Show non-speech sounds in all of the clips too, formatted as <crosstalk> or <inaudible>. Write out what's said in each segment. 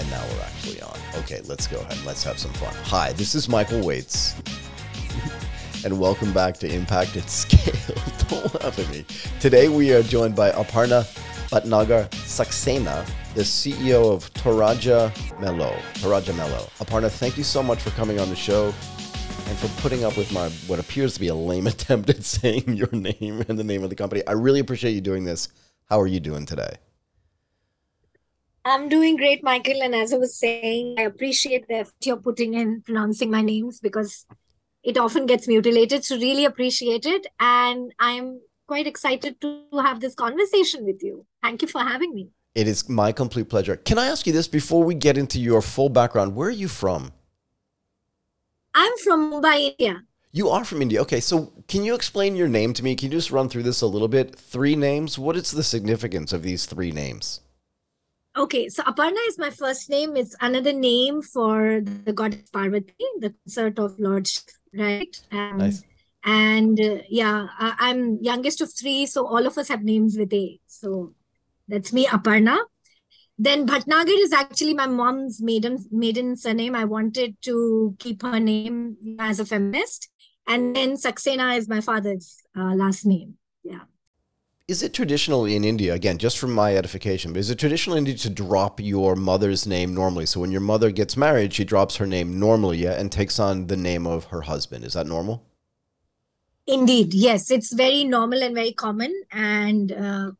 And now we're actually on. Okay, let's go ahead and let's have some fun. Hi, this is Michael Waitze. <laughs> and welcome back to Impact at Scale. <laughs> Don't laugh at me. Today we are joined by Aparna Bhatnagar Saxena, the CEO of Toraja Melo. Toraja Melo. Aparna, thank you so much for coming on the show and for putting up with my what appears to be a lame <laughs> attempt at saying your name and the name of the company. I really appreciate you doing this. How are you doing today? I'm doing great, Michael. And as I was saying, I appreciate the effort you're putting in pronouncing my names because it often gets mutilated. So, really appreciate it. And I'm quite excited to have this conversation with you. Thank you for having me. It is my complete pleasure. Can I ask you this before we get into your full background? Where are you from? I'm from Mumbai, India. You are from India. Okay, so can you explain your name to me? Can you just run through this a little bit? Three names. What is the significance of these three names? Okay, so Aparna is my first name. It's another name for the goddess Parvati, the consort of Lord, right? Um, Nice. And uh, yeah, I, I'm youngest of three, so all of us have names with A. So that's me, Aparna. Then Bhatnagar is actually my mom's maiden maiden surname. I wanted to keep her name as a feminist, and then Saxena is my father's uh, last name. Yeah. Is it traditional in India, again, just from my edification, but is it traditional in India to drop your mother's name normally? So when your mother gets married, she drops her name normally yeah, and takes on the name of her husband. Is that normal? Indeed, yes, it's very normal and very common, and uh,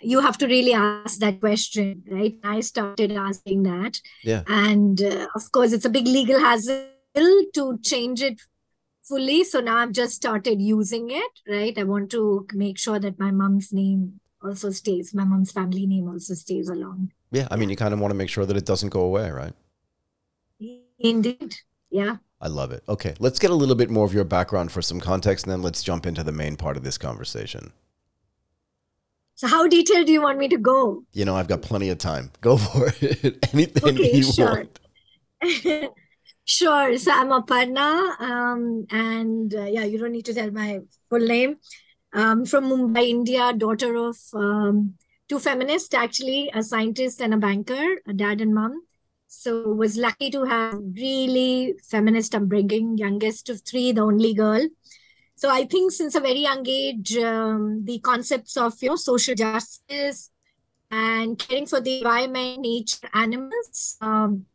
you have to really ask that question, right? I started asking that, Yeah. and uh, of course, it's a big legal hassle to change it fully. So now I've just started using it, right? I want to make sure that my mom's name also stays, my mom's family name also stays along. Yeah, I mean, you kind of want to make sure that it doesn't go away, right? Indeed, yeah. I love it. Okay, let's get a little bit more of your background for some context, and then let's jump into the main part of this conversation. So how detailed do you want me to go? You know, I've got plenty of time. Go <laughs> for it. Anything Okay, you sure. want. <laughs> Sure. So I'm Aparna, um, and uh, yeah, you don't need to tell my full name. Um, from Mumbai, India, daughter of um, two feminists, actually, a scientist and a banker, a dad and mom. So was lucky to have really feminist upbringing, youngest of three, the only girl. So I think since a very young age, um, the concepts of you know social justice and caring for the environment, nature, animals, um,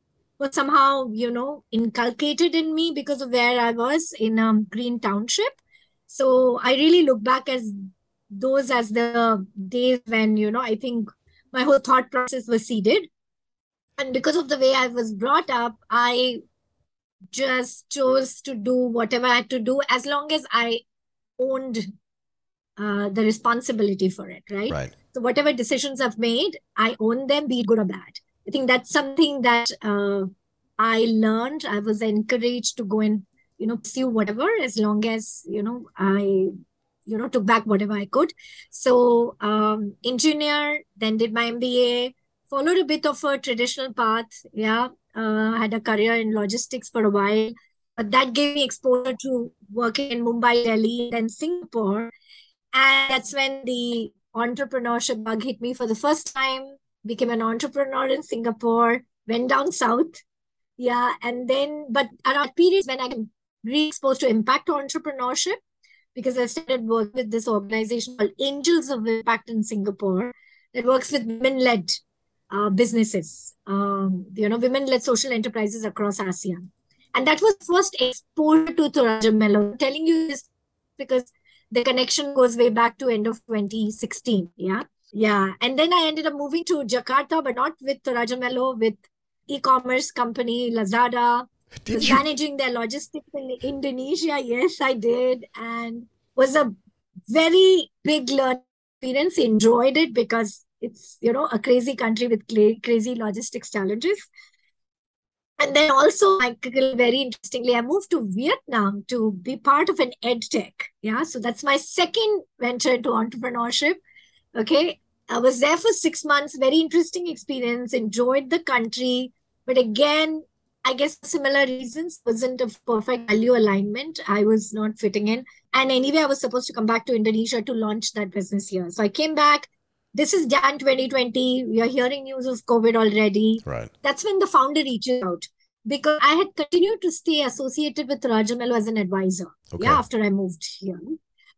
was somehow, you know, inculcated in me because of where I was in um, Green Township. So I really look back as those as the days when, you know, I think my whole thought process was seeded. And because of the way I was brought up, I just chose to do whatever I had to do as long as I owned uh, the responsibility for it, right? Right. So whatever decisions I've made, I own them, be it good or bad. I think that's something that uh, I learned. I was encouraged to go and you know pursue whatever as long as you know I you know took back whatever I could. So um, engineer, then did my MBA, followed a bit of a traditional path. Yeah, uh, had a career in logistics for a while, but that gave me exposure to working in Mumbai, Delhi, then Singapore, and that's when the entrepreneurship bug hit me for the first time became an entrepreneur in Singapore, went down south. Yeah. And then, but around periods when I got re-exposed to impact entrepreneurship, because I started working with this organization called Angels of Impact in Singapore that works with women-led uh, businesses, um, you know, women-led social enterprises across ASEAN. And that was first exposure to Toraja Melo. I'm telling you this because the connection goes way back to end of 2016. Yeah. Yeah, and then I ended up moving to Jakarta, but not with Toraja Melo, with e-commerce company Lazada. Did was you? managing their logistics in Indonesia. Yes, I did, and was a very big learning experience. Enjoyed it because it's you know a crazy country with crazy logistics challenges. And then also, Michael, very interestingly, I moved to Vietnam to be part of an ed tech. Yeah, so that's my second venture into entrepreneurship. Okay, I was there for six months. Very interesting experience. Enjoyed the country, but again, I guess similar reasons wasn't a perfect value alignment. I was not fitting in, and anyway, I was supposed to come back to Indonesia to launch that business here. So I came back, this is Jan 2020. We are hearing news of COVID already. Right. That's when the founder reaches out because I had continued to stay associated with Rajamello as an advisor. Okay. Yeah, after I moved here.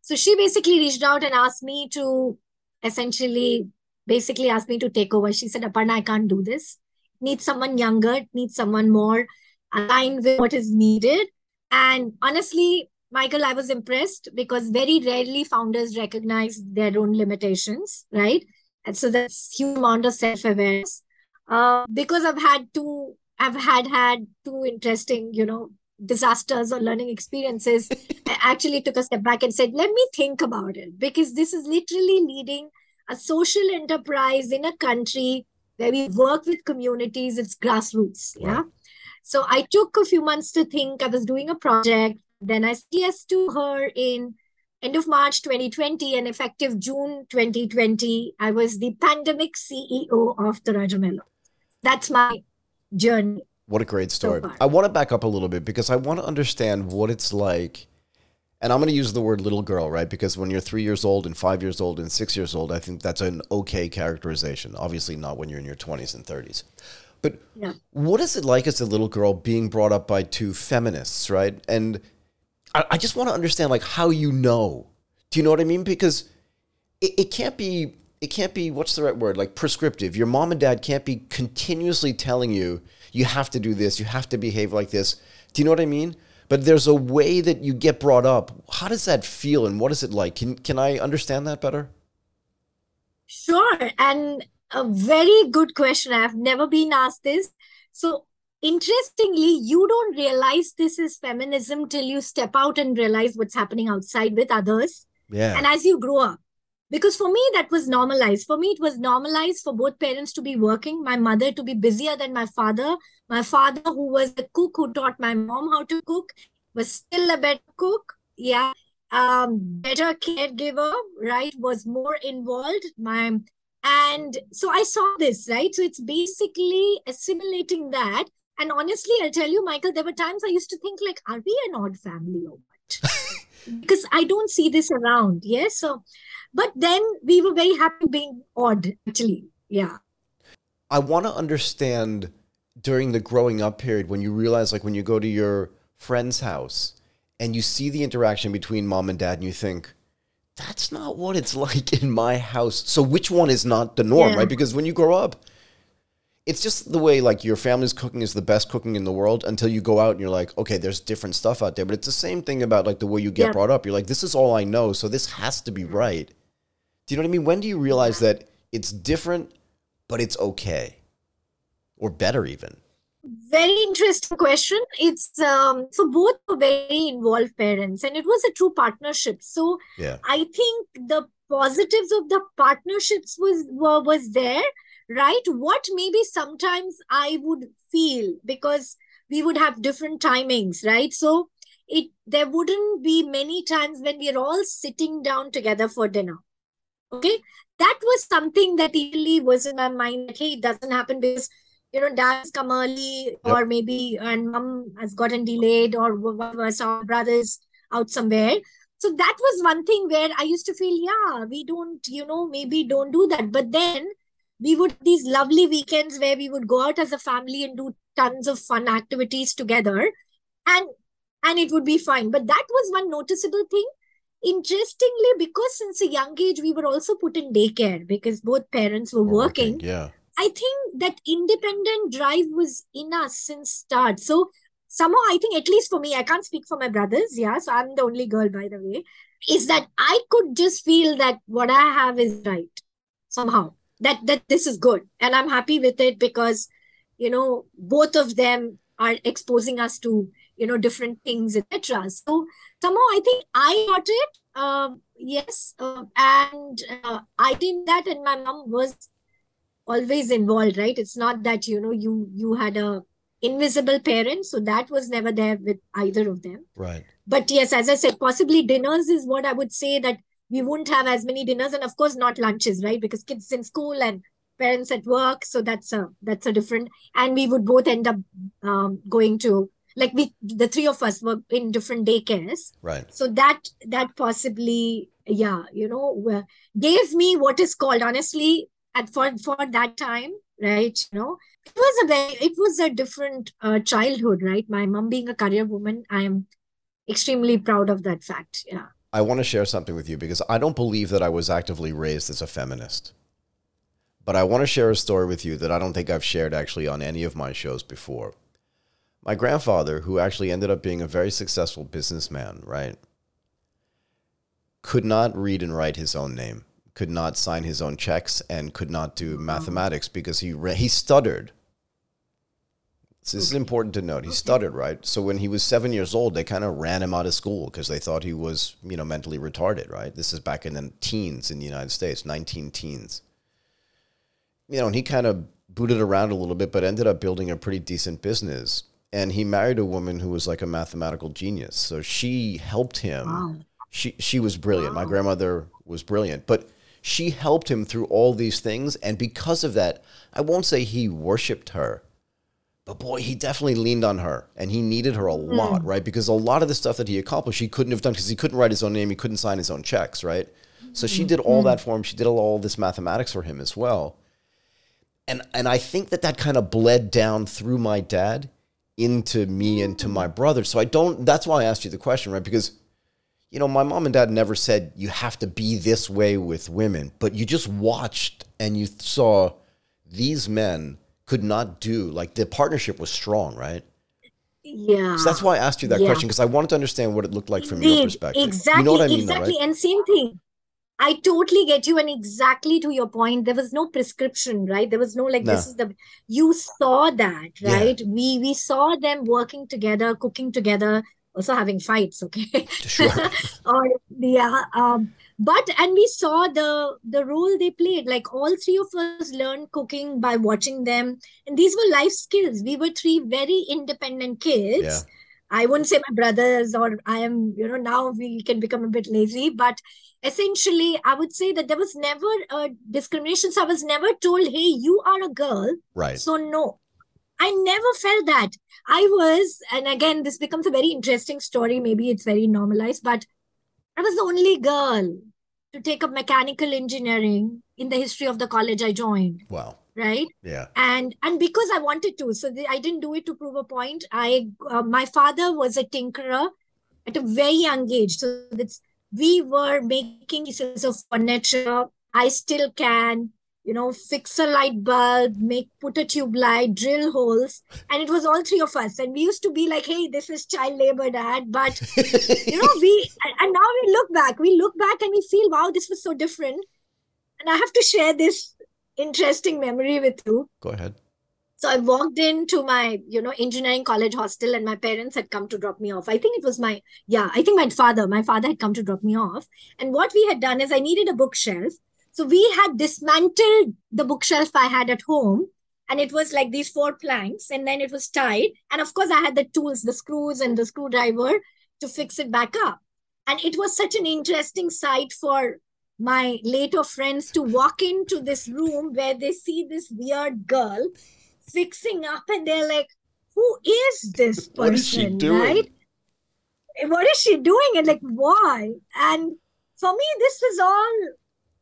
So she basically reached out and asked me to essentially, basically asked me to take over. She said, Aparna, I can't do this. Need someone younger, need someone more aligned with what is needed. And honestly, Michael, I was impressed because very rarely founders recognize their own limitations, right? And so that's huge amount of self-awareness. Uh, because I've had two, I've had had two interesting, you know, disasters or learning experiences. <laughs> I actually took a step back and said, let me think about it because this is literally leading a social enterprise in a country where we work with communities. It's grassroots, yeah. So I took a few months to think. I was doing a project. Then I said yes to her in end of March 2020 and effective June 2020, I was the pandemic CEO of Toraja Melo. That's my journey. What a great story. far. I want to back up a little bit because I want to understand what it's like. And I'm going to use the word little girl, right? Because when you're three years old and five years old and six years old, I think that's an okay characterization. Obviously, not when you're in your 20s and 30s. But Yeah. what is it like as a little girl being brought up by two feminists, right? And I, I just want to understand, like, how you know. Do you know what I mean? Because it, it can't be it can't be what's the right word like prescriptive your mom and dad can't be continuously telling you you have to do this you have to behave like this do you know what i mean but there's a way that you get brought up how does that feel and what is it like can can i understand that better Sure. And a very good question. I've never been asked this. So, interestingly, you don't realize this is feminism till you step out and realize what's happening outside with others. yeah And as you grow up, because for me, that was normalized. For me, it was normalized for both parents to be working, my mother to be busier than my father. My father, who was the cook who taught my mom how to cook, was still a better cook. Yeah. Um, better caregiver, right? Was more involved. My and so I saw this, right? So it's basically assimilating that. And honestly, I'll tell you, Michael, there were times I used to think like, are we an odd family or what? <laughs> because I don't see this around. Yes. So, but then we were very happy being odd, actually. Yeah. I want to understand during the growing up period when you realize, like, when you go to your friend's house and you see the interaction between mom and dad, and you think, that's not what it's <laughs> like in my house. So, which one is not the norm, Yeah. right? Because when you grow up, it's just the way, like, your family's cooking is the best cooking in the world until you go out and you're like, okay, there's different stuff out there. But it's the same thing about, like, the way you get Yeah. brought up. You're like, this is all I know. So, this has to be mm-hmm. right. Do you know what I mean? When do you realize that it's different, but it's okay? Or better, even? Very interesting question. It's um, so both were very involved parents, and it was a true partnership. So Yeah. I think the positives of the partnerships was were, was there, right? What maybe sometimes I would feel because we would have different timings, right? So it there wouldn't be many times when we're all sitting down together for dinner. Okay, that was something that really was in my mind. Hey, it doesn't happen because you know dad's come early, Yep. or maybe and mom has gotten delayed, or whatever. So our brothers out somewhere. So that was one thing where I used to feel, yeah, we don't, you know, maybe don't do that. But then we would these lovely weekends where we would go out as a family and do tons of fun activities together, and and it would be fine. But that was one noticeable thing. Interestingly, because since a young age we were also put in daycare because both parents were Or working. Yeah. I think that independent drive was in us since start. So somehow I think at least for me, I can't speak for my brothers. Yeah, so I'm the only girl, by the way. Is that I could just feel that what I have is right somehow. That that this is good, and I'm happy with it because you know both of them are exposing us to you know different things, etc. So somehow I think I got it. Um, yes, uh, and uh, I did that, and my mom was always involved right it's not that you know you you had a invisible parent so that was never there with either of them Right. but yes as i said possibly dinners is what i would say that we wouldn't have as many dinners and of course not lunches right because kids in school and parents at work so that's a that's a different and we would both end up um, going to like we the three of us were in different daycares Right. so that that possibly yeah, you know, gave me what is called honestly at for for that time, right? You know, it was a very it was a different uh, childhood, right? My mom being a career woman, I am extremely proud of that fact. Yeah. I want to share something with you because I don't believe that I was actively raised as a feminist. But I want to share a story with you that I don't think I've shared actually on any of my shows before. My grandfather, who actually ended up being a very successful businessman, right, could not read and write his own name, could not sign his own checks, and could not do mm. mathematics because he re- he stuttered. So this is important to note. He stuttered, right? So when he was seven years old, they kind of ran him out of school because they thought he was, you know, mentally retarded, right? This is back in the teens in the United States, 19 teens you know, and he kind of booted around a little bit, but ended up building a pretty decent business. And he married a woman who was like a mathematical genius. So she helped him. Wow. She she was brilliant. Wow. My grandmother was brilliant, but she helped him through all these things. And because of that, I won't say he worshipped her, but boy, he definitely leaned on her and he needed her a mm. lot, right? Because a lot of the stuff that he accomplished, he couldn't have done because he couldn't write his own name, he couldn't sign his own checks, right? So she did all mm. that for him. She did all this mathematics for him as well and and I think that that kind of bled down through my dad into me and to my brother. So I don't. That's why I asked you the question, right? Because you know, my mom and dad never said you have to be this way with women, but you just watched and you saw these men could not do like the partnership was strong, right? Yeah. So that's why I asked you that yeah. question because I wanted to understand what it looked like from your perspective. Exactly. You know what I mean, exactly. Though, right? And same thing. I totally get you. And exactly to your point, there was no prescription, right? There was no like, no. this is the, you saw that, right? Yeah. We, we saw them working together, cooking together, also having fights, okay? <laughs> Sure. <laughs> or, yeah. Um, but, and we saw the, the role they played. Like all three of us learned cooking by watching them. And these were life skills. We were three very independent kids. Yeah. I wouldn't say my brothers or I am, you know, now we can become a bit lazy, but essentially i would say that there was never a discrimination. So i was never told hey you are a girl. Right. So no. I never felt that. I was and again this becomes a very interesting story. Maybe it's very normalized but i was the only girl to take up mechanical engineering in the history of the college i joined. Wow. Right? Yeah. And and because i wanted to so the, i didn't do it to prove a point. I uh, my father was a tinkerer at a very young age. So that's we were making pieces of furniture. I still can, you know, fix a light bulb, make put a tube light, drill holes, and it was all three of us. And we used to be like, "Hey, this is child labor, Dad." But <laughs> you know, we and now we look back, we look back and we feel, "Wow, this was so different." And I have to share this interesting memory with you. Go ahead. So I walked into my, you know, engineering college hostel and my parents had come to drop me off. I think it was my, yeah, I think my father, my father had come to drop me off. And what we had done is I needed a bookshelf. So we had dismantled the bookshelf I had at home. And it was like these four planks and then it was tied. And of course, I had the tools, the screws and the screwdriver to fix it back up. And it was such an interesting sight for my later friends to walk into this room where they see this weird girl fixing up and they're like, who is this person? what is she doing? Right? What is she doing? And like, why? And for me, this was all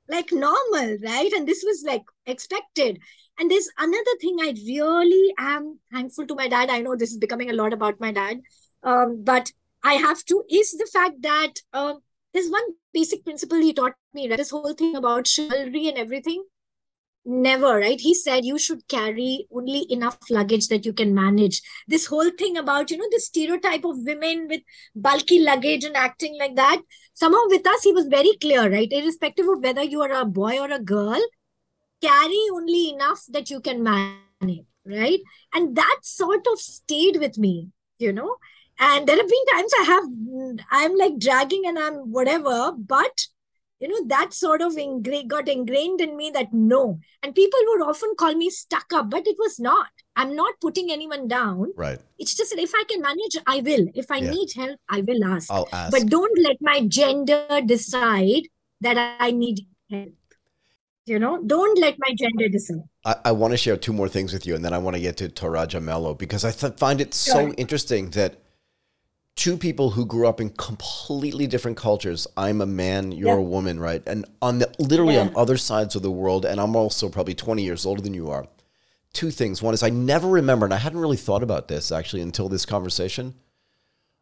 like normal, right? And this was like expected. And there's another thing I really am thankful to my dad. I know this is becoming a lot about my dad, um, but I have to, is the fact that uh, there's one basic principle he taught me, right? This whole thing about chivalry and everything never right? He said you should carry only enough luggage that you can manage. This whole thing about you know the stereotype of women with bulky luggage and acting like that somehow with us he was very clear right? Irrespective of whether you are a boy or a girl carry only enough that you can manage right? And that sort of stayed with me you know? And there have been times i have i'm like dragging and i'm whatever but you know that sort of ingra- got ingrained in me that no. And people would often call me stuck up but it was not. I'm not putting anyone down. Right. It's just that if i can manage i will. If i yeah. need help i will ask. I'll ask. But don't let my gender decide that i need help. You know don't let my gender decide. I, I want to share two more things with you and then i want to get to toraja melo because i th- find it so interesting that two people who grew up in completely different cultures. I'm a man, you're Yeah. a woman, right? And on the literally on other sides of the world, and I'm also probably 20 years older than you are. Two things. One is I never remember, and I hadn't really thought about this actually until this conversation.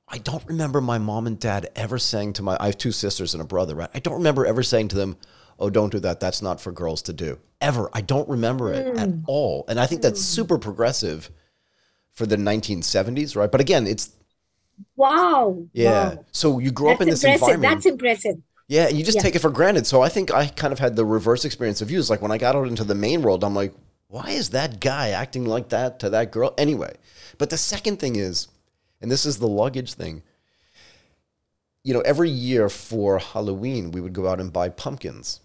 I don't remember my mom and dad ever saying to my I have two sisters and a brother, right? I don't remember ever saying to them, "Oh, don't do that. That's not for girls to do." Ever. I don't remember it at mm. all. And I think that's mm. super progressive for the 1970s, right? But again, it's Wow. yeah. Wow. So you grew up in this impressive. environment. That's impressive. yeah, and you just Yeah. take it for granted. So I think I kind of had the reverse experience of you. It's like when I got out into the main world, I'm like, why is that guy acting like that to that girl? Anyway, but the second thing is, and this is the luggage thing. You know, every year for Halloween, we would go out and buy pumpkins,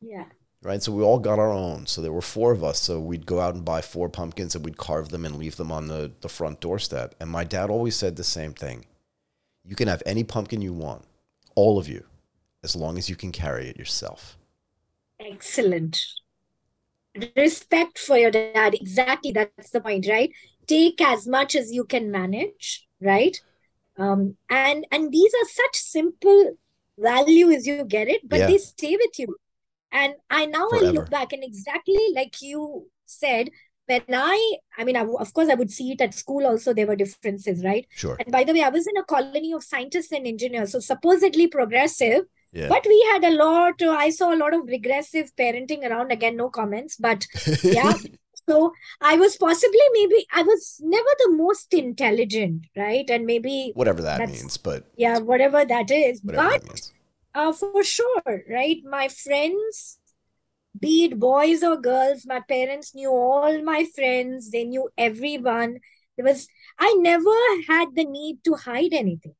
Yeah. Right? So we all got our own. So there were four of us. So we'd go out and buy four pumpkins and we'd carve them and leave them on the, the front doorstep. And my dad always said the same thing you can have any pumpkin you want, all of you, as long as you can carry it yourself. Excellent. Respect for your dad. Exactly. That's the point, right? Take as much as you can manage, right? Um, and and these are such simple values you get it, but Yeah. they stay with you. And I now I look back and exactly like you said, when I, I mean, I, of course, I would see it at school also, there were differences, right? Sure. And by the way, I was in a colony of scientists and engineers, so supposedly progressive, Yeah. but we had a lot, uh, I saw a lot of regressive parenting around. Again, no comments, but <laughs> yeah. So I was possibly maybe, I was never the most intelligent, right? And maybe, Whatever that means, but yeah, whatever that is. whatever But that. Uh, for sure, right? My friends, be it boys or girls, my parents knew all my friends, they knew everyone. There was, I never had the need to hide anything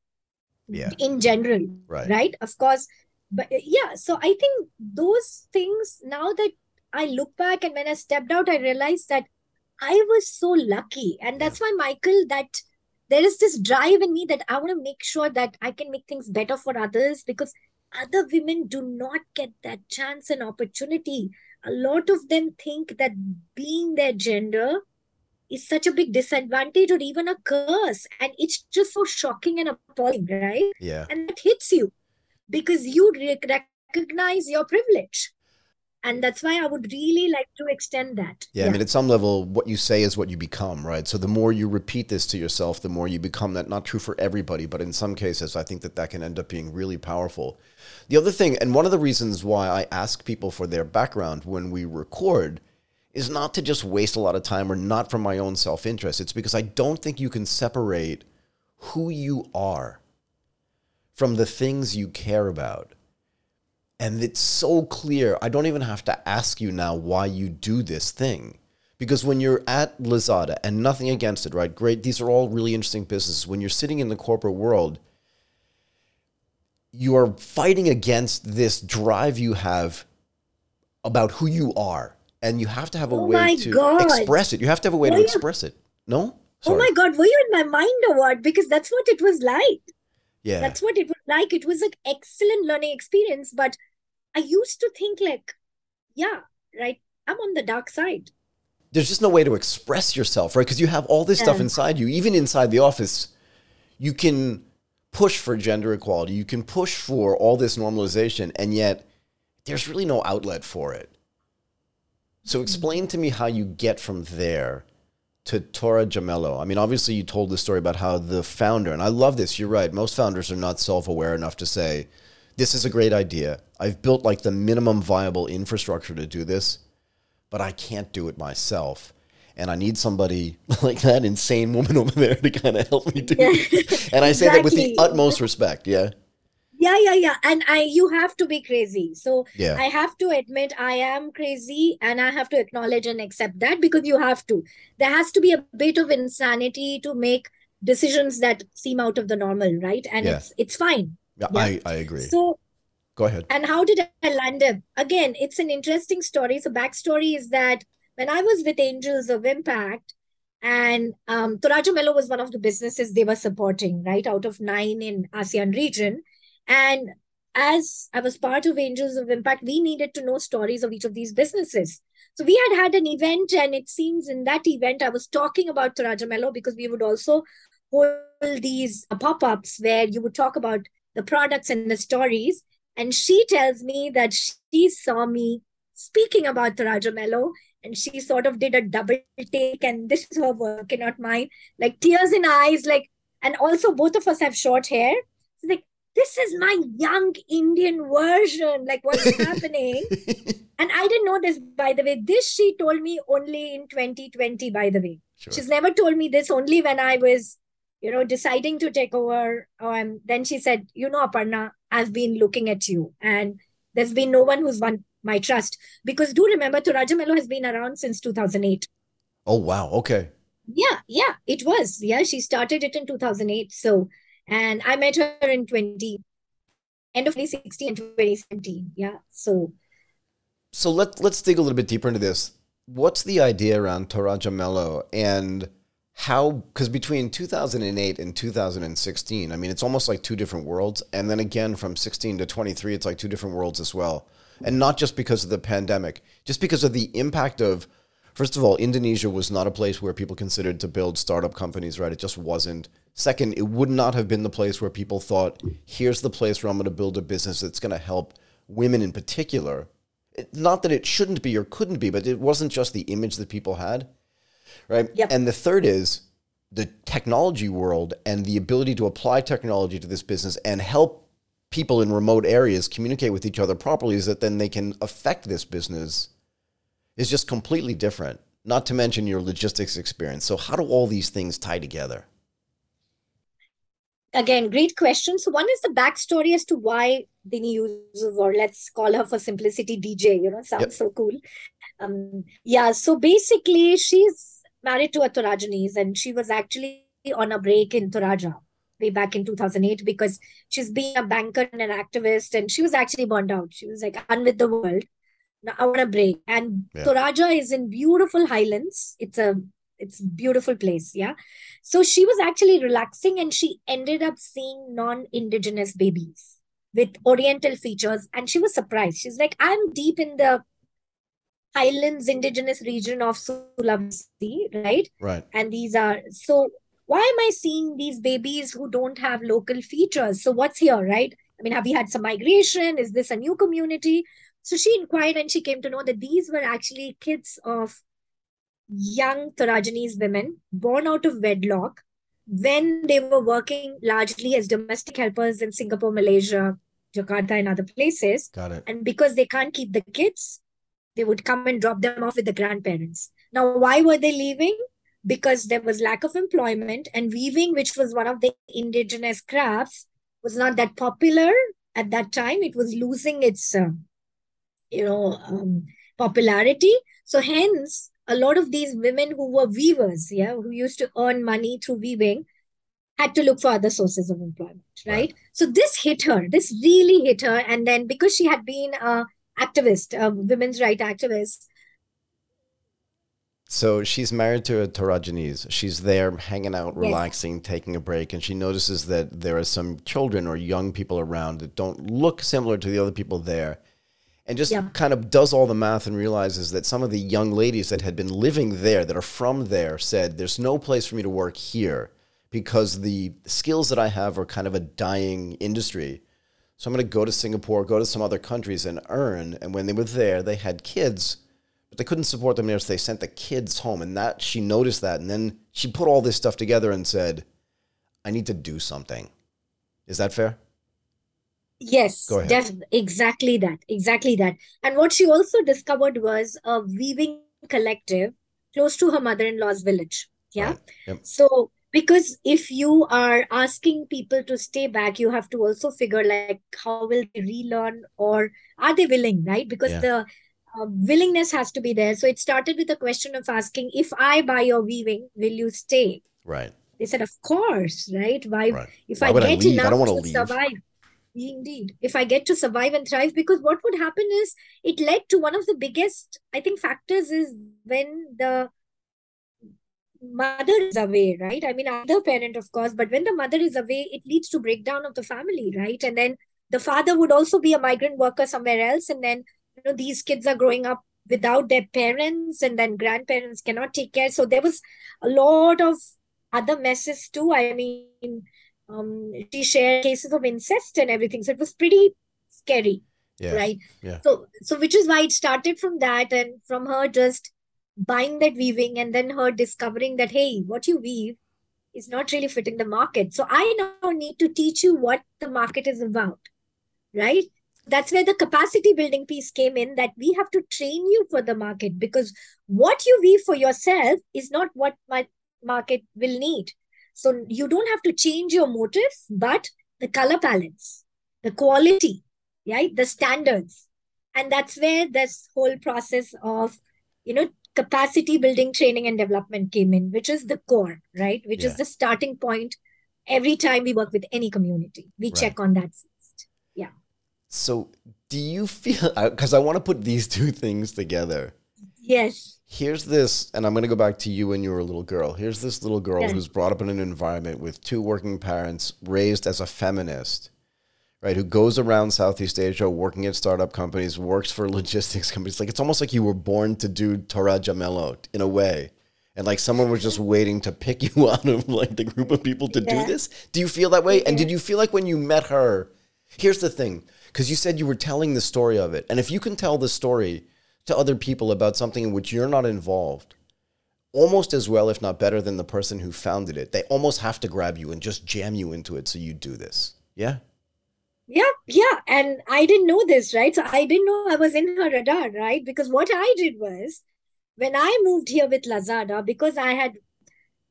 Yeah. in general, Right. right? Of course. But uh, yeah, so I think those things, now that I look back and when I stepped out, I realized that I was so lucky. And that's why, Michael, that there is this drive in me that I want to make sure that I can make things better for others because other women do not get that chance and opportunity. A lot of them think that being their gender is such a big disadvantage or even a curse. And it's just so shocking and appalling, right? Yeah. And it hits you because you re- recognize your privilege. And that's why I would really like to extend that. Yeah, I mean, at some level, what you say is what you become, right? So the more you repeat this to yourself, the more you become that. Not true for everybody, but in some cases, I think that that can end up being really powerful. The other thing, and one of the reasons why I ask people for their background when we record, is not to just waste a lot of time or not from my own self interest. It's because I don't think you can separate who you are from the things you care about. And it's so clear. I don't even have to ask you now why you do this thing. Because when you're at Lazada, and nothing against it, right? Great. These are all really interesting businesses. When you're sitting in the corporate world, you are fighting against this drive you have about who you are. And you have to have a Oh way to God. express it. You have to have a way to Oh, yeah. express it. No? Oh my God, were you in my mind or what? Because that's what it was like. Yeah. That's what it was like. It was an excellent learning experience. But I used to think like, yeah, right, I'm on the dark side. there's just no way to express yourself, right? Because you have all this stuff inside you. Even inside the office, you can push for gender equality, you can push for all this normalization, and yet there's really no outlet for it. So hmm. explain to me how you get from there to Toraja Melo. I mean, obviously you told the story about how the founder, and I love this, you're right. Most founders are not self-aware enough to say, this is a great idea. I've built like the minimum viable infrastructure to do this but I can't do it myself. And I need somebody <laughs> like that insane woman over there to kind of help me do Yeah. it. And I say that with the utmost respect. Yeah. Yeah, yeah, yeah. And I you have to be crazy. So Yeah. I have to admit I am crazy and I have to acknowledge and accept that because you have to. There has to be a bit of insanity to make decisions that seem out of the normal, right? And Yeah. it's it's fine. Yeah, Yeah. I, I agree. So Go ahead. And how did I land up? Again, it's an interesting story. So, backstory is that when I was with Angels of Impact, and um, Melo was one of the businesses they were supporting, right, out of nine in ASEAN region. And as I was part of Angels of Impact, we needed to know stories of each of these businesses. So we had had an event, and it seems in that event I was talking about Toraja Melo because we would also hold these uh, pop-ups where you would talk about the products and the stories. And she tells me that she saw me speaking about Toraja Melo and she sort of did a double take and this is her work and not mine. Like tears in eyes like and also both of us have short hair. It's like this is my young indian version like what's <laughs> happening? And i didn't know this by the way. This she told me only in 2020 by the way. Sure. she's never told me this only when i was you know deciding to take over um, then she said you know aparna i've been looking at you and there's been no one who's won my trust. Because do remember, Toraja Melo has been around since 2008. Oh, wow. Okay. Yeah, yeah, it was. Yeah, she started it in 2008. So, and I met her in 20, end of 2016 and 2017. Yeah. So, so let, let's dig a little bit deeper into this. What's the idea around Toraja Melo and how, because between 2008 and 2016, I mean, it's almost like two different worlds. And then again, from 16 to 23, it's like two different worlds as well and not just because of the pandemic, just because of the impact of. First of all, Indonesia was not a place where people considered to build startup companies, right? It just wasn't. Second, it would not have been the place where people thought, here's the place where I'm going to build a business that's going to help women in particular. It, not that it shouldn't be or couldn't be, but it wasn't just the image that people had, right? Yep. And the third is the technology world and the ability to apply technology to this business and help people in remote areas communicate with each other properly is that then they can affect this business is just completely different not to mention your logistics experience. So how do all these things tie together? Again great question. So one is the backstory as to why Dinny Jusuf or let's call her for simplicity dj you know sounds yep. so cool. Um yeah so basically she's married to a Torajanese and she was actually on a break in Toraja way back in 2008 because she's been a banker and an activist and she was actually burned out. She was like, I'm with the world. Now I want a break. And yeah. Toraja is in beautiful highlands. It's a it's beautiful place. Yeah. So she was actually relaxing and she ended up seeing non-indigenous babies with oriental features. And she was surprised. She's like, I'm deep in the highlands indigenous region of Sulawesi, right? Right. And these are so why am I seeing these babies who don't have local features? So what's here, right? I mean, have we had some migration? Is this a new community? So she inquired and she came to know that these were actually kids of young Torajanese women born out of wedlock when they were working largely as domestic helpers in Singapore, Malaysia, Jakarta, and other places. Got it. And because they can't keep the kids, they would come and drop them off with the grandparents. Now, why were they leaving? Because there was lack of employment and weaving which was one of the indigenous crafts was not that popular at that time. It was losing its uh, you know um, popularity. So hence a lot of these women who were weavers yeah who used to earn money through weaving had to look for other sources of employment right, right. so this hit her. This really hit her. And then because she had been a activist a women's right activist so she's married to a Torajanese. She's there hanging out, relaxing, yes. taking a break, and she notices that there are some children or young people around that don't look similar to the other people there. And just yeah. kind of does all the math and realizes that some of the young ladies that had been living there, that are from there, said, There's no place for me to work here because the skills that I have are kind of a dying industry. So I'm going to go to Singapore, go to some other countries and earn. And when they were there, they had kids they couldn't support them there, so they sent the kids home. And that she noticed that, and then she put all this stuff together and said, "I need to do something." Is that fair? Yes, definitely, exactly that, exactly that. And what she also discovered was a weaving collective close to her mother-in-law's village. Yeah. Right. Yep. So because if you are asking people to stay back you have to also figure like how will they relearn or are they willing right because yeah. the uh, willingness has to be there. So it started with a question of asking, if I buy your weaving, will you stay? Right. They said, of course, right? Why? Right. If Why I get I enough to leave. survive, indeed, if I get to survive and thrive, because what would happen is it led to one of the biggest, I think, factors is when the mother is away, right? I mean, other parent, of course, but when the mother is away, it leads to breakdown of the family, right? And then the father would also be a migrant worker somewhere else, and then know these kids are growing up without their parents and then grandparents cannot take care so there was a lot of other messes too. I mean, um, she shared cases of incest and everything. So it was pretty scary. Yeah. Right. Yeah. So so which is why it started from that and from her just buying that weaving and then her discovering that hey, what you weave is not really fitting the market. So I now need to teach you what the market is about. Right. That's where the capacity building piece came in that we have to train you for the market because what you weave for yourself is not what my market will need. So you don't have to change your motives, but the color palettes, the quality, right? The standards. And that's where this whole process of, you know, capacity building training and development came in, which is the core, right? Which Yeah. is the starting point every time we work with any community. We Right. check on that. So, do you feel because <laughs> I want to put these two <laughs> things together? Yes. Here's this, and I'm going to go back to you when you were a little girl. Here's this little girl Yeah. who's brought up in an environment with two working parents, raised as a feminist, right? Who goes around Southeast Asia working at startup companies, works for <laughs> logistics companies. Like it's almost like you were born to do Toraja Melo in a way. And like someone was just waiting to pick you out of like the group of people to do this. Do you feel that way? And did you feel like when you met her? Here's the thing, because you said you were telling the story of it. And if you can tell the story to other people about something in which you're not involved, almost as well, if not better, than the person who founded it, they almost have to grab you and just jam you into it so you do this. Yeah? Yeah, yeah. And I didn't know this, right? So I didn't know I was in her radar, right? Because what I did was when I moved here with Lazada, because I had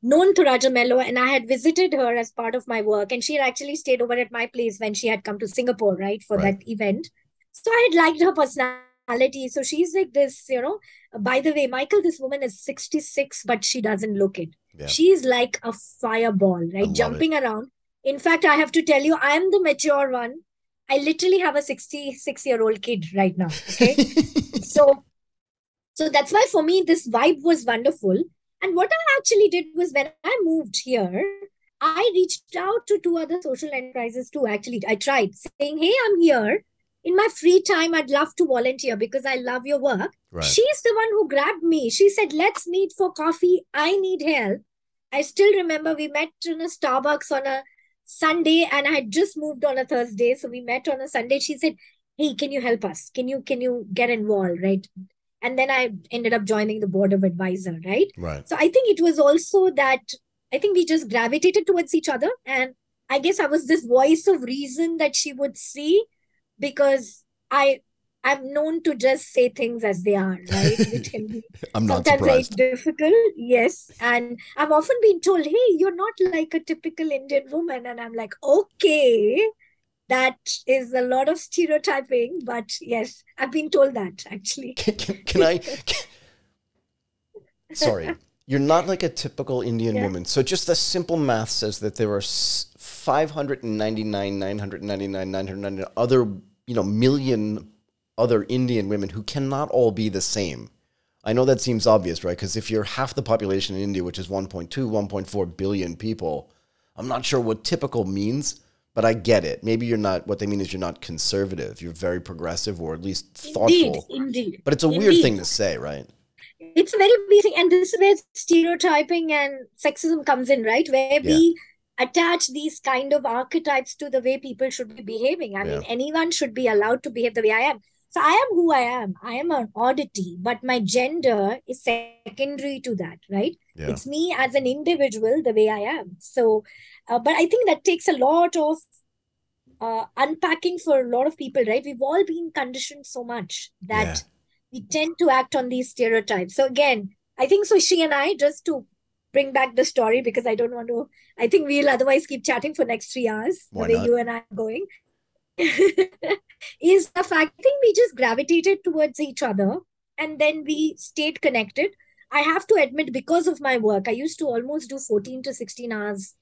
known Toraja Melo and I had visited her as part of my work, and she had actually stayed over at my place when she had come to Singapore, right, for Right. that event. So I had liked her personality. So she's like this, you know. By the way, Michael, this woman is 66, but she doesn't look it. Yeah. She's like a fireball, right? it. Jumping around. In fact, I have to tell you, I'm the mature one. I literally have a 66 year old kid right now. Okay. <laughs> so, so that's why for me, this vibe was wonderful. And what I actually did was when I moved here, I reached out to two other social enterprises too. Actually, I tried saying, Hey, I'm here. In my free time, I'd love to volunteer because I love your work. right. She's the one who grabbed me. She said, Let's meet for coffee. I need help. I still remember we met in a Starbucks on a Sunday and I had just moved on a Thursday. So we met on a Sunday. She said, Hey, can you help us? Can you can you get involved? Right. And then I ended up joining the board of advisor, right? right. So I think it was also that I think we just gravitated towards each other. And I guess I was this voice of reason that she would see because I I'm known to just say things as they are, right? <laughs> Which can be I'm not sometimes very difficult. Yes. And I've often been told, hey, you're not like a typical Indian woman. And I'm like, okay, that is a lot of stereotyping. But yes, I've been told that actually. Can, can, can I? Can, sorry. You're not like a typical Indian Yeah. woman. So just the simple math says that there are 599, 999, 999 other, you know, million other Indian women who cannot all be the same. I know that seems obvious, right? Because if you're half the population in India, which is 1.2, 1.4 billion people, I'm not sure what typical means, but I get it. Maybe you're not, what they mean is you're not conservative. You're very progressive or at least thoughtful. Indeed, indeed. But it's a weird thing to say, right? It's very basic, and this is where stereotyping and sexism comes in, right? Where we attach these kind of archetypes to the way people should be behaving. I mean, anyone should be allowed to behave the way I am. So I am who I am. I am an oddity, but my gender is secondary to that, right? Yeah. It's me as an individual, the way I am. So, uh, but I think that takes a lot of uh, unpacking for a lot of people, right? We've all been conditioned so much that Yeah. we tend to act on these stereotypes. So again, I think so. She and I, just to bring back the story, because I don't want to. I think we'll otherwise keep chatting for next three hours. Why the way not? you and I are going. <laughs> is the fact I think we just gravitated towards each other and then we stayed connected. I have to admit, because of my work, I used to almost do 14 to 16 hours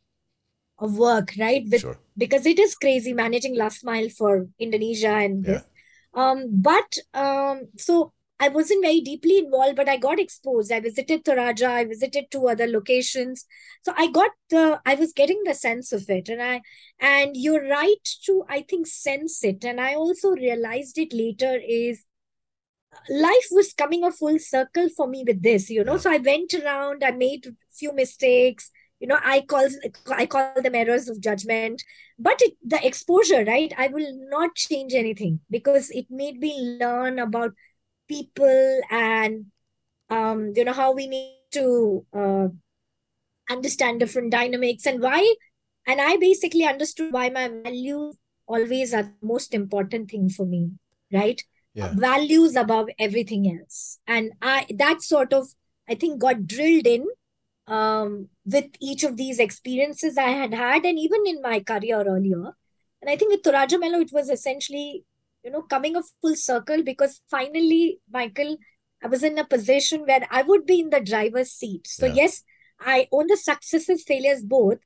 of work, right? With Sure. because it is crazy managing last mile for Indonesia and Yeah. this. Um, but um, so I wasn't very deeply involved, but I got exposed. I visited Toraja, I visited two other locations. So I got the I was getting the sense of it. And I and you're right to, I think, sense it. And I also realized it later is life was coming a full circle for me with this, you know. So I went around, I made a few mistakes, you know i call i call them errors of judgment but it, the exposure right i will not change anything because it made me learn about people and um you know how we need to uh, understand different dynamics and why and i basically understood why my values always are the most important thing for me right? Yeah. values above everything else. And i that sort of i think got drilled in um, with each of these experiences i had had and even in my career earlier. And i think with Toraja Melo, it was essentially you know coming a full circle because finally michael i was in a position where i would be in the driver's seat so Yeah. yes i own the successes failures both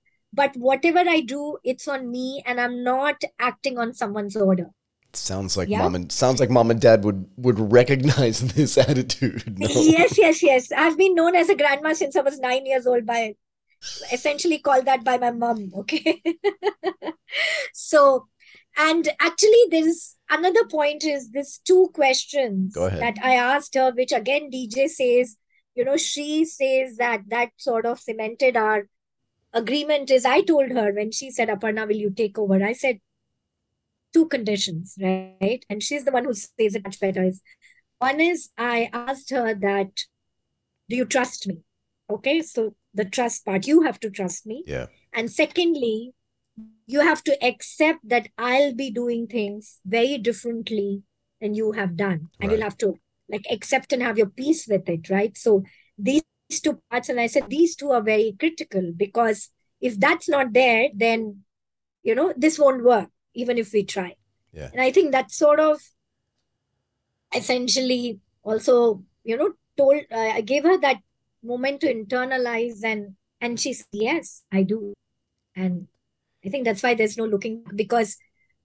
but whatever i do it's on me and i'm not acting on someone's order Sounds like Yeah. mom and sounds like mom and dad would would recognize <laughs> this attitude. <laughs> No? yes yes yes i've been known as a grandma since i was nine years old by essentially called that by my mom okay <laughs> so and actually there's another point is this two questions that i asked her which again dj says you know she says that that sort of cemented our agreement is i told her when she said aparna will you take over i said two conditions right and she's the one who says it much better is one is I asked her that, do you trust me? Okay, so the trust part, you have to trust me. Yeah. And secondly, you have to accept that I'll be doing things very differently than you have done. And Right. you'll have to like accept and have your peace with it, right? So these two parts, and I said these two are very critical because if that's not there, then you know this won't work, even if we try. Yeah. And I think that sort of essentially also, you know, told uh, I gave her that moment to internalize and and she said, yes, I do. And I think that's why there's no looking because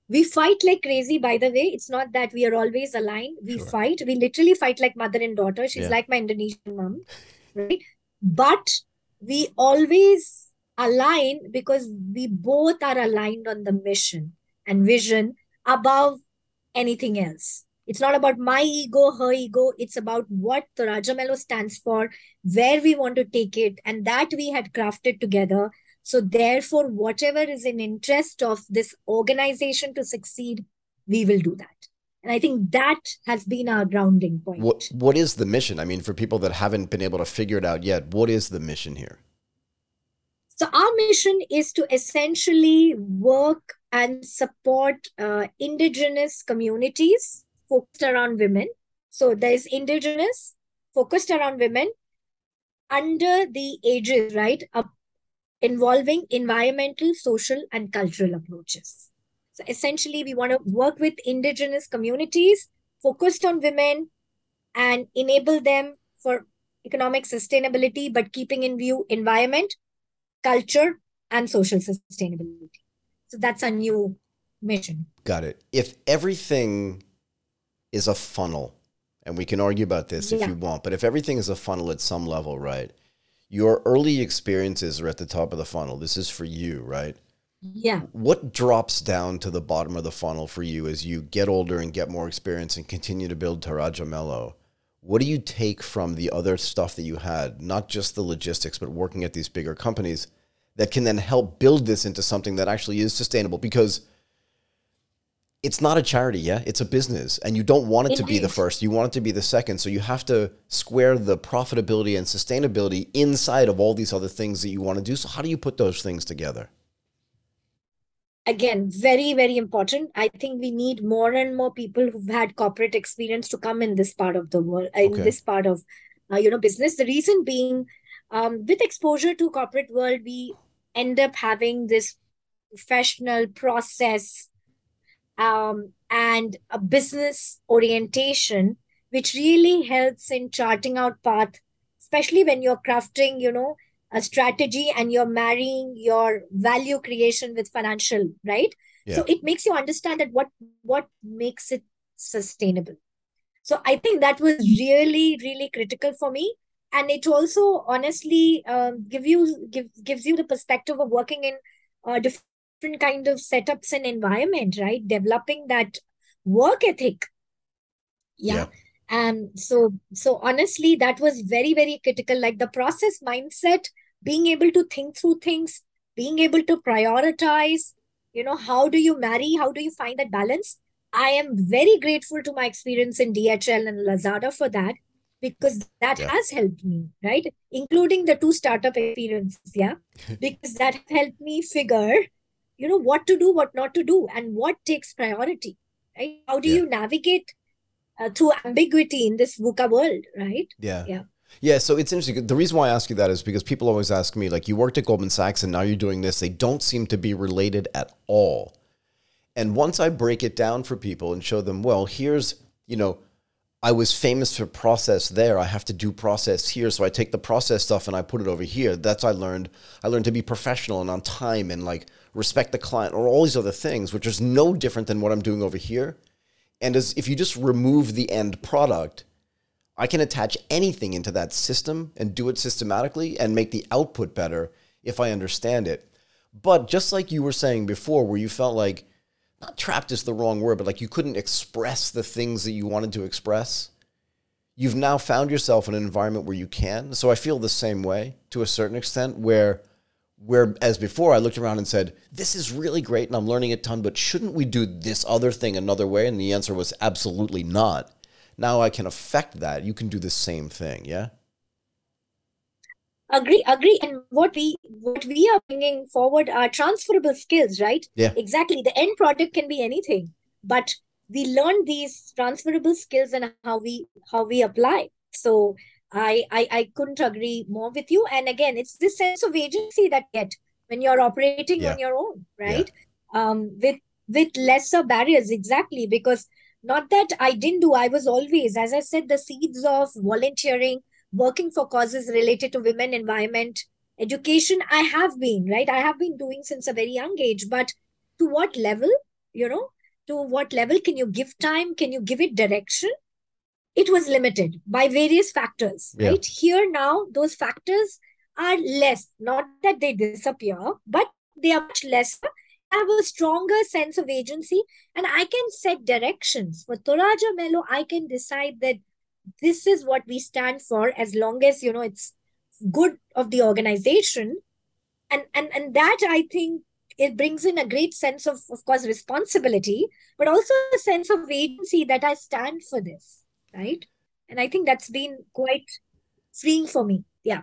we fight like crazy, by the way. It's not that we are always aligned. We Sure. fight. We literally fight like mother and daughter. She's Yeah. like my Indonesian mom, right? But we always align because we both are aligned on the mission and vision above anything else. It's not about my ego, her ego. It's about what Toraja Melo stands for, where we want to take it, and that we had crafted together. So, therefore, whatever is in interest of this organization to succeed, we will do that. And I think that has been our grounding point. What what is the mission? I mean, for people that haven't been able to figure it out yet, what is the mission here? So our mission is to essentially work and support uh, indigenous communities focused around women. So there's indigenous focused around women under the ages, right, of involving environmental, social, and cultural approaches. So essentially, we want to work with indigenous communities focused on women and enable them for economic sustainability, but keeping in view environment, culture, and social sustainability. So that's our new mission. Got it. If everything is a funnel, and we can argue about this if you want, but if everything is a funnel at some level, right? Your early experiences are at the top of the funnel. This is for you, right? Yeah. What drops down to the bottom of the funnel for you as you get older and get more experience and continue to build Toraja Melo? What do you take from the other stuff that you had, not just the logistics, but working at these bigger companies that can then help build this into something that actually is sustainable? Because it's not a charity, yeah? It's a business. And you don't want it to be the first, you want it to be the second. So you have to square the profitability and sustainability inside of all these other things that you want to do. So, how do you put those things together? Again, very, very important. I think we need more and more people who've had corporate experience to come in this part of the world, in Okay. this part of, uh, you know, business. The reason being, um, with exposure to corporate world, we end up having this professional process um, and a business orientation, which really helps in charting out path, especially when you're crafting, you know, a strategy and you're marrying your value creation with financial, right? Yeah. So it makes you understand that what what makes it sustainable. So I think that was really, really critical for me. And it also honestly um, give you give gives you the perspective of working in uh, different kind of setups and environment, right? Developing that work ethic. Yeah. Um, so so honestly, that was very, very critical. Like the process mindset being able to think through things, being able to prioritize, you know, how do you marry? How do you find that balance? I am very grateful to my experience in DHL and Lazada for that because that yeah. has helped me, right? Including the two startup experiences, yeah, <laughs> because that helped me figure, you know, what to do, what not to do, and what takes priority, right? How do yeah. you navigate uh, through ambiguity in this VUCA world, right? Yeah. Yeah. Yeah, so it's interesting. The reason why I ask you that is because people always ask me, like, you worked at Goldman Sachs and now you're doing this. They don't seem to be related at all. And once I break it down for people and show them, well, here's, you know, I was famous for process there. I have to do process here. So I take the process stuff and I put it over here. That's I learned. I learned to be professional and on time and like respect the client or all these other things, which is no different than what I'm doing over here. And as if you just remove the end product, I can attach anything into that system and do it systematically and make the output better if I understand it. But just like you were saying before, where you felt like, not trapped is the wrong word, but like you couldn't express the things that you wanted to express, you've now found yourself in an environment where you can. So I feel the same way to a certain extent, where where as before I looked around and said, This is really great and I'm learning a ton, but shouldn't we do this other thing another way? And the answer was absolutely not now I can affect that. You can do the same thing. Yeah. Agree, agree. And what we what we are bringing forward are transferable skills, right? Yeah. Exactly. The end product can be anything, but we learn these transferable skills and how we how we apply. So I, I I couldn't agree more with you. And again, it's this sense of agency that get when you're operating yeah. on your own, right? Yeah. Um, with with lesser barriers, exactly because not that I didn't do, I was always, as I said, the seeds of volunteering, working for causes related to women, environment, education. I have been, right? I have been doing since a very young age. But to what level, you know, to what level can you give time? Can you give it direction? It was limited by various factors, yeah. right? Here now, those factors are less, not that they disappear, but they are much lesser have a stronger sense of agency and I can set directions. For Toraja Melo, I can decide that this is what we stand for as long as, you know, it's good of the organization. And, and, and that I think it brings in a great sense of, of course, responsibility, but also a sense of agency that I stand for this, right? And I think that's been quite freeing for me. Yeah.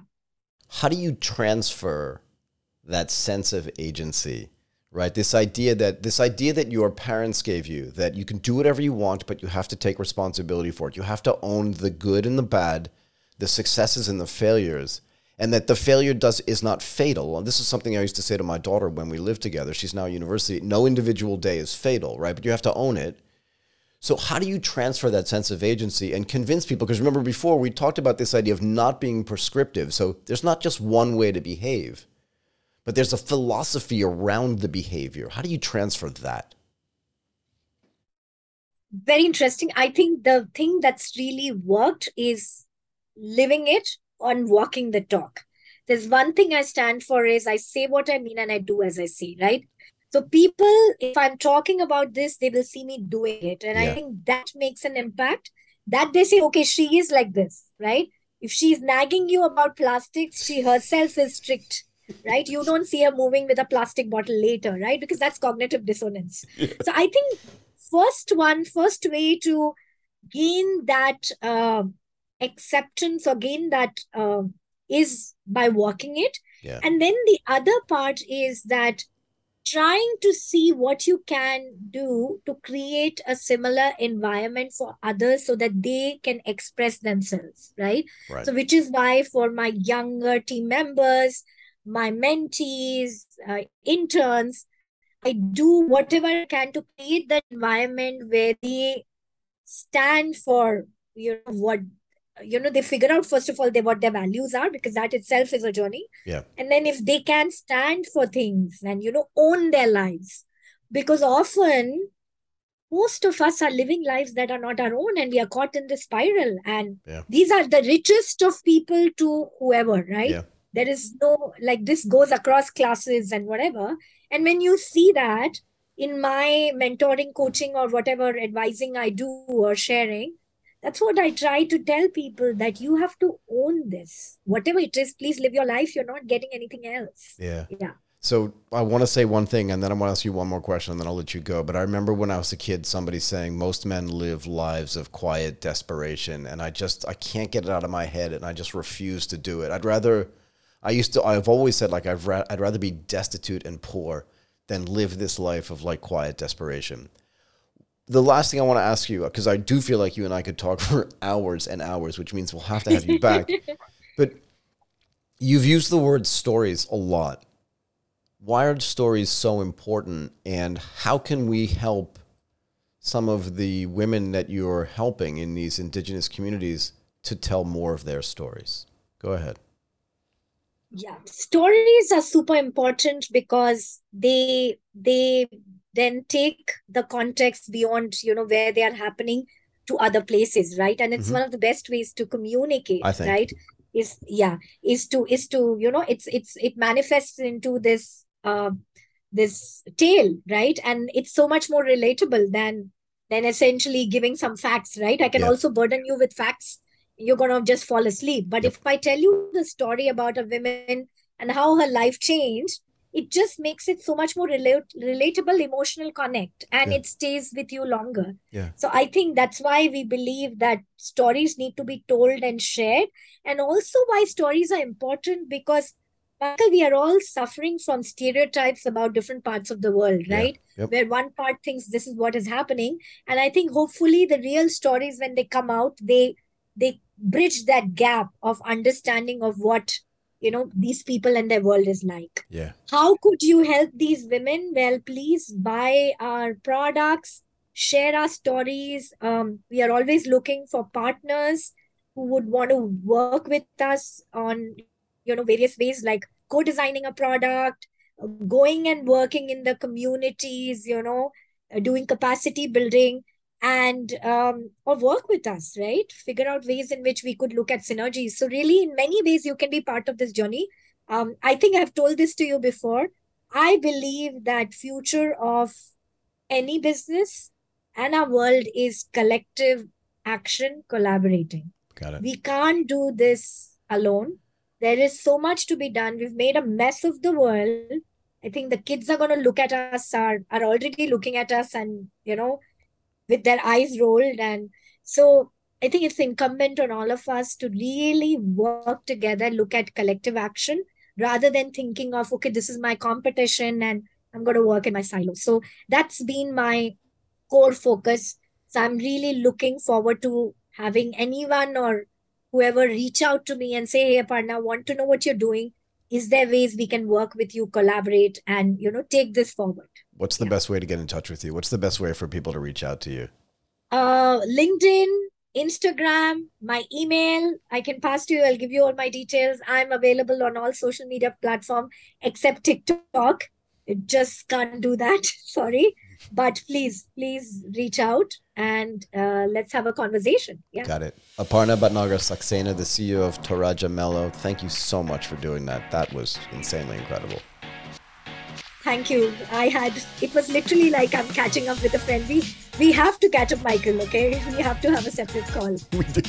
How do you transfer that sense of agency right? This idea that this idea that your parents gave you that you can do whatever you want but you have to take responsibility for it. You have to own the good and the bad the successes and the failures and that the failure does is not fatal. And this is something i used to say to my daughter when we lived together. She's now university. No individual day is fatal right? But you have to own it. So how do you transfer that sense of agency and convince people? Because remember before we talked about this idea of not being prescriptive. So there's not just one way to behave but there's a philosophy around the behavior. How do you transfer that? Very interesting. I think the thing that's really worked is living it on walking the talk. There's one thing I stand for is I say what I mean and I do as I say, right? So people, if I'm talking about this, they will see me doing it. And yeah. I think that makes an impact that they say, okay, she is like this, right? If she's nagging you about plastics, she herself is strict right? You don't see her moving with a plastic bottle later, right? Because that's cognitive dissonance. Yeah. So I think first one, first way to gain that uh, acceptance or gain that uh, is by walking it. Yeah. And then the other part is that trying to see what you can do to create a similar environment for others so that they can express themselves right, right. so which is why for my younger team members my mentees, uh, interns, I do whatever I can to create that environment where they stand for you know what you know they figure out first of all they what their values are because that itself is a journey. Yeah. And then if they can stand for things and you know own their lives because often most of us are living lives that are not our own and we are caught in the spiral. And yeah. these are the richest of people to whoever right? Yeah there is no like this goes across classes and whatever and when you see that in my mentoring coaching or whatever advising i do or sharing that's what I try to tell people that you have to own this. Whatever it is, please live your life. You're not getting anything else. Yeah. Yeah. So I want to say one thing, and then I want to ask you one more question, and then I'll let you go. But I remember when I was a kid, somebody saying most men live lives of quiet desperation, and I just I can't get it out of my head, and I just refuse to do it. I'd rather, I used to, I've always said like I've ra- I'd rather be destitute and poor than live this life of like quiet desperation. The last thing I want to ask you, because I do feel like you and I could talk <laughs> for hours and hours, which means we'll have to have you back. <laughs> but you've used the word stories a lot why are stories so important and how can we help some of the women that you're helping in these indigenous communities to tell more of their stories go ahead yeah stories are super important because they they then take the context beyond you know where they are happening to other places right and it's mm-hmm. one of the best ways to communicate right is yeah is to is to you know it's it's it manifests into this uh, this tale, right? And it's so much more relatable than than essentially giving some facts, right? I can yeah. also burden you with facts. You're gonna just fall asleep. But if I tell you the story about a woman and how her life changed, it just makes it so much more relate- relatable, emotional connect, and yeah. it stays with you longer. Yeah. So I think that's why we believe that stories need to be told and shared, and also why stories are important because Michael, we are all suffering from stereotypes about different parts of the world, right? Yeah. Yep. Where one part thinks this is what is happening. And I think hopefully the real stories, when they come out, they they bridge that gap of understanding of what you know these people and their world is like. Yeah. How could you help these women? Well please buy our products share our stories. Um, we are always looking for partners who would want to work with us on you know various ways like co-designing a product going and working in the communities you know doing capacity building and um, or work with us right? Figure out ways in which we could look at synergies. So really in many ways you can be part of this journey. Um, i think i've told this to you before. I believe that future of any business and our world is collective action collaborating. Got it. We can't do this alone. There is so much to be done. We've made a mess of the world. I think the kids are going to look at us, are, are already looking at us and, you know, with their eyes rolled. And so I think it's incumbent on all of us to really work together, look at collective action rather than thinking of, okay, this is my competition and I'm going to work in my silo. So that's been my core focus. So I'm really looking forward to having anyone or whoever reach out to me and say, hey, Aparna, want to know what you're doing. Is there ways we can work with you, collaborate, and you know, take this forward? What's the yeah. best way to get in touch with you? What's the best way for people to reach out to you? Uh, LinkedIn, Instagram, my email. I can pass to you. I'll give you all my details. I'm available on all social media platform except TikTok. It just can't do that. <laughs> Sorry but please please reach out and uh, let's have a conversation. Yeah. Got it. Aparna bhatnagar saxena the ceo of toraja melo thank you so much for doing that. That was insanely incredible. Thank you. I had it was literally like i'm catching up with a friend. We we have to catch up michael okay? We have to have a separate call. <laughs> We do